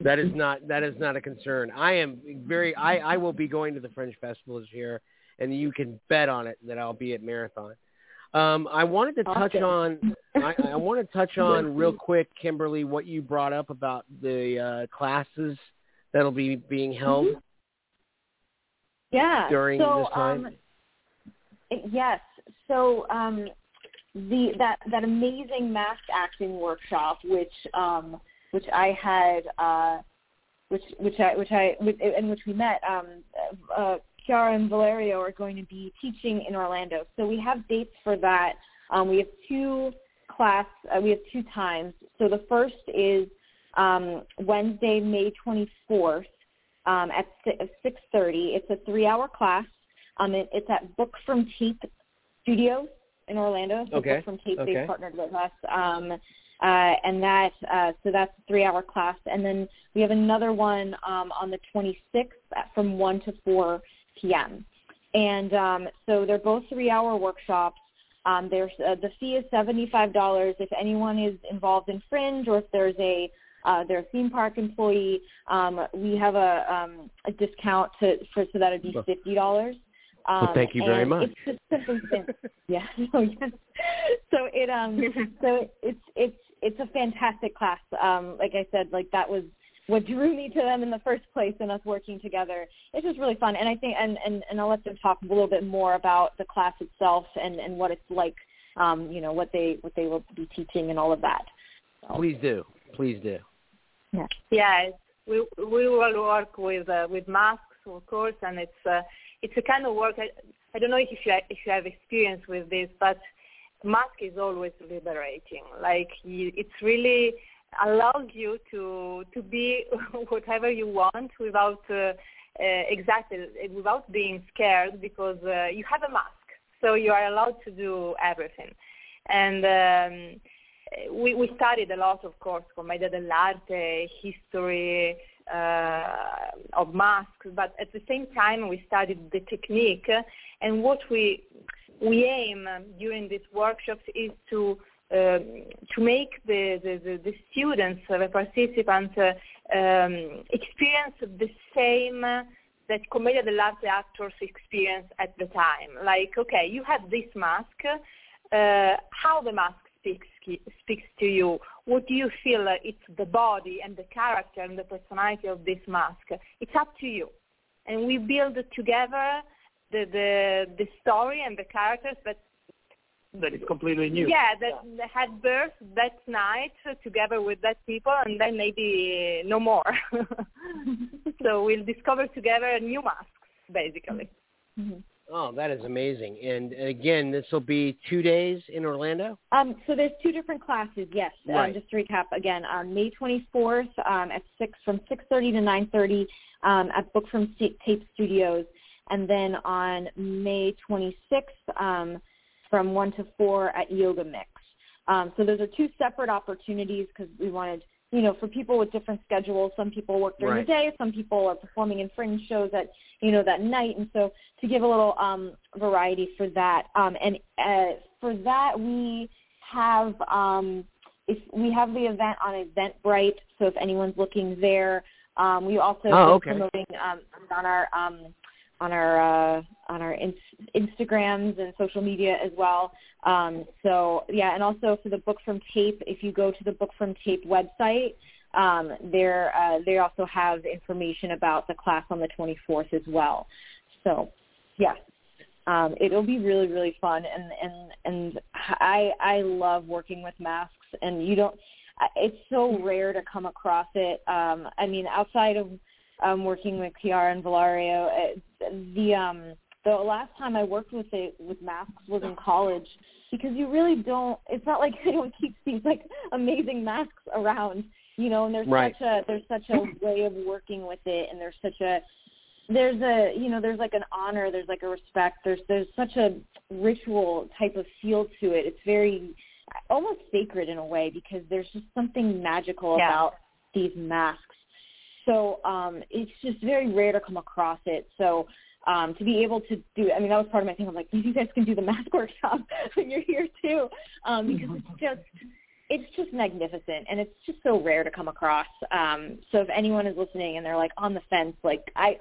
[SPEAKER 2] that is not that is not a concern. I am very I I will be going to the Fringe Festival this year, and you can bet on it that I'll be at Marathon. Um, I wanted to touch
[SPEAKER 3] awesome.
[SPEAKER 2] on I, I want to touch on real quick, Kimberly, what you brought up about the uh, classes that'll be being held.
[SPEAKER 3] Mm-hmm. Yeah.
[SPEAKER 2] During
[SPEAKER 3] so,
[SPEAKER 2] this time.
[SPEAKER 3] Um, yes. So um, the that that amazing mask acting workshop, which um, which I had. Uh, which which I which I in which we met um, uh, Chiara and Valerio are going to be teaching in Orlando. So we have dates for that. Um, we have two class, uh, we have two times. So the first is um, Wednesday, May 24th um, at 6.30. It's a three-hour class. Um, it, it's at Book from Tape Studios in Orlando. So
[SPEAKER 2] okay.
[SPEAKER 3] Book from Tape,
[SPEAKER 2] okay.
[SPEAKER 3] they partnered with us. Um, uh, and that uh, so that's a three-hour class. And then we have another one um, on the 26th from 1 to 4 p.m. And um, so they're both three-hour workshops. Um, there's uh, the fee is seventy-five dollars if anyone is involved in Fringe or if there's a uh, their theme park employee. Um, we have a, um, a discount to for so that would be fifty dollars. Um,
[SPEAKER 2] well, thank you very much.
[SPEAKER 3] It's just simple yeah. So, yes. so it um so it's it's it's a fantastic class. Um, like I said, like that was what drew me to them in the first place and us working together. It's just really fun. And I think, and, and, and I'll let them talk a little bit more about the class itself and, and what it's like, um, you know, what they, what they will be teaching and all of that.
[SPEAKER 2] So. Please do. Please do.
[SPEAKER 3] Yeah.
[SPEAKER 4] Yeah. We, we will work with, uh, with masks, of course, and it's, uh, it's a kind of work. I, I don't know if you, if you have experience with this, but mask is always liberating. Like you, it's really, allows you to to be whatever you want without uh, uh, exactly without being scared because uh, you have a mask, so you are allowed to do everything. And um, we we studied a lot, of course, commedia dell'arte, history uh, of masks, but at the same time we studied the technique and what we we aim during these workshops is to to make the, the, the, students, uh, the participants, uh, um, experience the same that commedia dell'arte actors experience at the time. Like, okay, you have this mask. Uh, how the mask speaks speaks to you? What do you feel? It's the body and the character and the personality of this mask. It's up to you, and we build together the the, the story and the characters that
[SPEAKER 1] that is completely new.
[SPEAKER 4] Yeah, that yeah. had birth that night together with that people, and then maybe no more. so we'll discover together new masks, basically.
[SPEAKER 2] Mm-hmm. Oh, that is amazing! And again, this will be two days in Orlando.
[SPEAKER 3] Um, so there's two different classes. Yes, um, right. um, just to recap again, on May 24th um, at six from 6:30 to 9:30 um, at Book from Tape Studios, and then on May 26th. Um, from 1 to 4 at Yoga Mix. Um, so those are two separate opportunities because we wanted, you know, for people with different schedules. Some people work during
[SPEAKER 2] right.
[SPEAKER 3] the day. Some people are performing in fringe shows at, you know, that night. And so to give a little um, variety for that. Um, and uh, for that, we have um, if we have the event on Eventbrite. So if anyone's looking there, um, we also
[SPEAKER 2] oh, okay.
[SPEAKER 3] promoting um, on our um, on our uh, on our in- Instagrams and social media as well. Um, so yeah, and also for the book from tape, if you go to the book from tape website, um, there uh, they also have information about the class on the 24th as well. So yeah, um, it'll be really really fun, and and and I I love working with masks, and you don't. It's so rare to come across it. Um, I mean, outside of um, working with Chiara and Valerio. Uh, the um, the last time I worked with it with masks was in college because you really don't. It's not like anyone keeps these like amazing masks around, you know. And there's
[SPEAKER 2] right.
[SPEAKER 3] such a there's such a way of working with it, and there's such a there's a you know there's like an honor there's like a respect there's there's such a ritual type of feel to it it's very almost sacred in a way because there's just something magical
[SPEAKER 4] yeah.
[SPEAKER 3] about these masks so um, it's just very rare to come across it. So um, to be able to do, I mean, that was part of my thing. I'm like, you guys can do the mask workshop when you're here too, um, because it's just, it's just magnificent, and it's just so rare to come across. Um, so if anyone is listening and they're like on the fence, like I,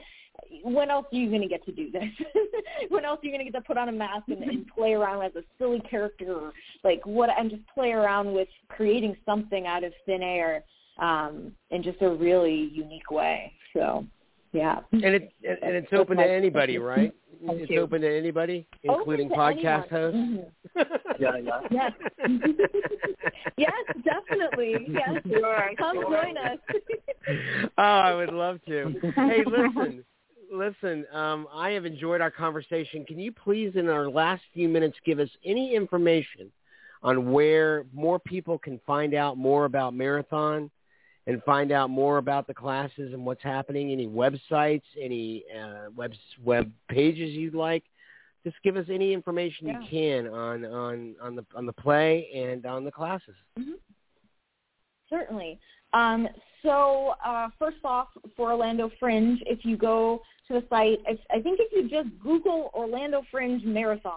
[SPEAKER 3] when else are you going to get to do this? when else are you going to get to put on a mask and, and play around as a silly character, or like what, and just play around with creating something out of thin air? Um, in just a really unique way. So, yeah.
[SPEAKER 2] And it and it's open to anybody, right?
[SPEAKER 3] Thank
[SPEAKER 2] it's
[SPEAKER 3] you.
[SPEAKER 2] open to anybody, including to podcast
[SPEAKER 3] anyone.
[SPEAKER 2] hosts.
[SPEAKER 1] Mm-hmm. yeah, yeah.
[SPEAKER 3] Yes. yes, definitely. Yes.
[SPEAKER 4] Sure,
[SPEAKER 3] Come
[SPEAKER 4] sure.
[SPEAKER 3] join us.
[SPEAKER 2] oh, I would love to. Hey, listen. Listen, um, I have enjoyed our conversation. Can you please, in our last few minutes, give us any information on where more people can find out more about Marathon and find out more about the classes and what's happening, any websites, any uh, web web pages you'd like, just give us any information
[SPEAKER 3] yeah.
[SPEAKER 2] you can on on on the on the play and on the classes.
[SPEAKER 3] Mm-hmm. Certainly. Um, so uh, first off, for Orlando Fringe, if you go to the site, if, I think if you just Google Orlando Fringe Marathon,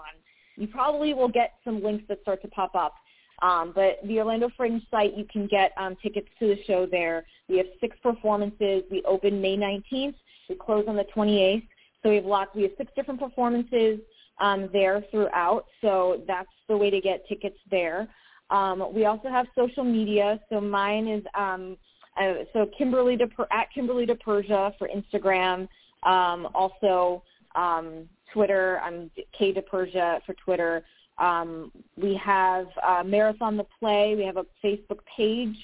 [SPEAKER 3] you probably will get some links that start to pop up. Um, but the Orlando Fringe site, you can get um, tickets to the show there. We have six performances. We open May 19th. We close on the 28th. So we have lots. We have six different performances um, there throughout. So that's the way to get tickets there. Um, we also have social media. So mine is um, uh, so Kimberly at Kimberly DiPersia for Instagram. Um, also um, Twitter. I'm K DiPersia for Twitter. Um, we have uh, Marathon the Play. We have a Facebook page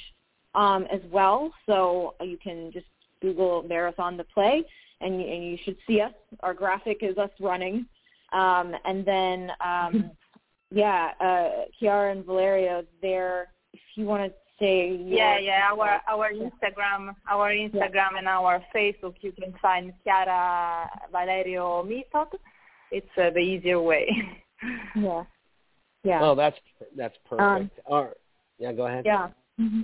[SPEAKER 3] um, as well, so you can just Google Marathon the Play, and you, and you should see us. Our graphic is us running, um, and then um, yeah, uh, Chiara and Valerio. There, if you want to say
[SPEAKER 4] yeah, yeah, our our Instagram, our Instagram yeah. and our Facebook, you can find Chiara Valerio Method. It's uh, the easier way.
[SPEAKER 3] yeah. Yeah.
[SPEAKER 2] Oh, that's that's perfect.
[SPEAKER 3] Um,
[SPEAKER 2] All right. Yeah, go ahead.
[SPEAKER 3] Yeah. Mm-hmm.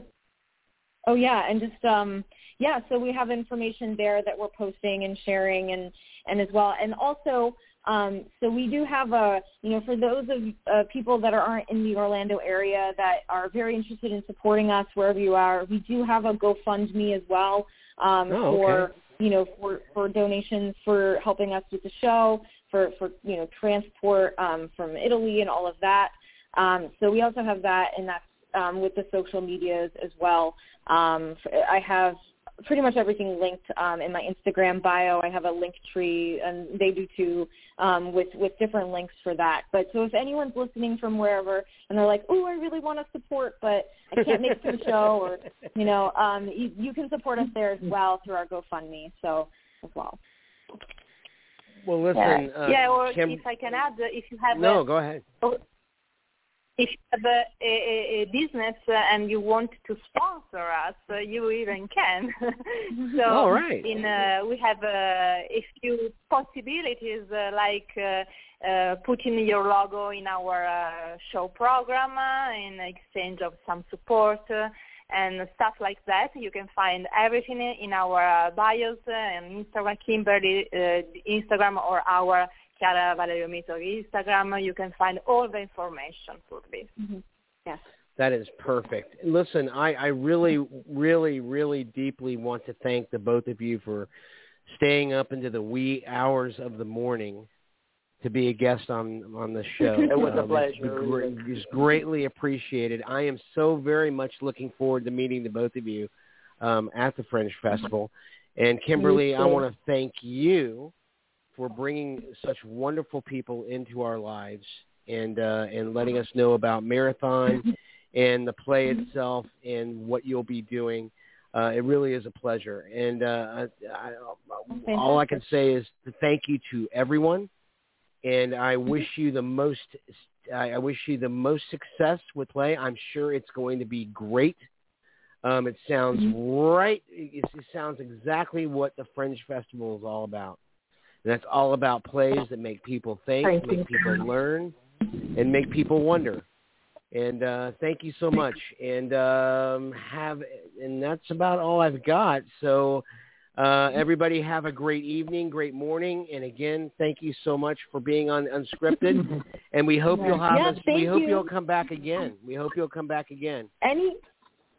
[SPEAKER 3] Oh yeah, and just um yeah, so we have information there that we're posting and sharing and and as well. And also Um, so we do have a, you know, for those of uh, people that aren't in the Orlando area that are very interested in supporting us wherever you are, we do have a GoFundMe as well um,
[SPEAKER 2] oh,
[SPEAKER 3] for, you know, for, for donations for helping us with the show, for, for you know, transport um, from Italy and all of that. Um, so we also have that, and that's um, with the social medias as well. Um, I have pretty much everything linked um, in my Instagram bio. I have a link tree, and they do too, um, with with different links for that. But so if anyone's listening from wherever and they're like, "Oh, I really want to support, but I can't make the show," or you know, um, you, you can support us there as well through our GoFundMe. So as well.
[SPEAKER 2] Well, listen.
[SPEAKER 4] Yeah,
[SPEAKER 2] Uh,
[SPEAKER 4] yeah or
[SPEAKER 2] Kim-
[SPEAKER 4] if I can add, if you have
[SPEAKER 2] no,
[SPEAKER 4] a,
[SPEAKER 2] go ahead.
[SPEAKER 4] if you have a, a, a business uh, and you want to sponsor us, uh, you even can. so
[SPEAKER 2] All right.
[SPEAKER 4] in uh, we have uh, a few possibilities uh, like uh, uh, putting your logo in our uh, show program uh, in exchange of some support and stuff like that. You can find everything in our uh, bios uh, and Instagram, Kimberly uh, Instagram or our Chiara Valerio Mito Instagram. You can find all the information for this.
[SPEAKER 3] Mm-hmm. Yes.
[SPEAKER 2] That is perfect. Listen, I, I really, really, really deeply want to thank the both of you for staying up into the wee hours of the morning to be a guest on on the show.
[SPEAKER 1] It was a
[SPEAKER 2] Um,
[SPEAKER 1] pleasure.
[SPEAKER 2] It's, it's greatly appreciated. I am so very much looking forward to meeting the both of you um, at the Fringe Festival. And Kimberly, I want to thank you for bringing such wonderful people into our lives and uh, and letting us know about Marathon and the play itself and what you'll be doing. Uh, it really is a pleasure. And uh, I, I, all I can say is thank you to everyone, and I wish you the most. I wish you the most success with play. I'm sure it's going to be great. Um, it sounds right. It, it sounds exactly what the Fringe Festival is all about. And that's all about plays that make people think,
[SPEAKER 4] Thank
[SPEAKER 2] make
[SPEAKER 4] you.
[SPEAKER 2] people learn, and make people wonder. And uh, thank you so much. And um, have and that's about all I've got. So uh, everybody have a great evening, great morning, and again, thank you so much for being on Unscripted. and we hope you'll have
[SPEAKER 3] Yeah,
[SPEAKER 2] us. We hope
[SPEAKER 3] you.
[SPEAKER 2] you'll come back again. We hope you'll come back again.
[SPEAKER 3] Any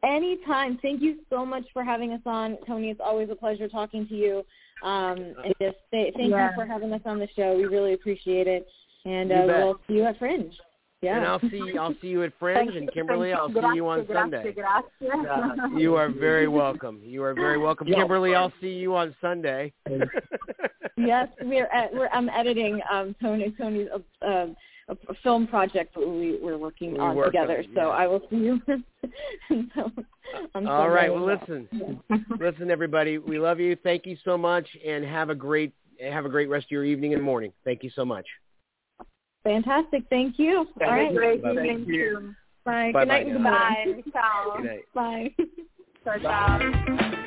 [SPEAKER 3] anytime. Thank you so much for having us on, Tony. It's always a pleasure talking to you. Um, and just say, thank
[SPEAKER 4] Yeah.
[SPEAKER 3] you for having us on the show. We really appreciate it. And uh, we'll see you at Fringe. Yeah.
[SPEAKER 2] And I'll see I'll see you at Fringe, and Kimberly, I'll see you on Sunday. You are very welcome. You are very welcome, Kimberly. I'll see you on Sunday.
[SPEAKER 3] yes, we're at, we're I'm editing um, Tony Tony's uh, um, a, a film project that we we're working
[SPEAKER 2] We
[SPEAKER 3] on
[SPEAKER 2] work
[SPEAKER 3] together.
[SPEAKER 2] on,
[SPEAKER 3] So. I will see you. so, on
[SPEAKER 2] All right. Well,
[SPEAKER 3] as
[SPEAKER 2] listen, listen, everybody. We love you. Thank you so much, and have a great have a great rest of your evening and morning. Thank you so much.
[SPEAKER 3] Fantastic. Thank you.
[SPEAKER 1] Thank
[SPEAKER 3] All
[SPEAKER 1] you.
[SPEAKER 3] right.
[SPEAKER 4] Great
[SPEAKER 2] Bye-bye.
[SPEAKER 4] evening too.
[SPEAKER 3] Bye.
[SPEAKER 2] Bye-bye
[SPEAKER 3] Good night and
[SPEAKER 2] now.
[SPEAKER 3] good morning.
[SPEAKER 4] Bye. Ciao.
[SPEAKER 2] Good night.
[SPEAKER 3] Bye.
[SPEAKER 4] Ciao, ciao.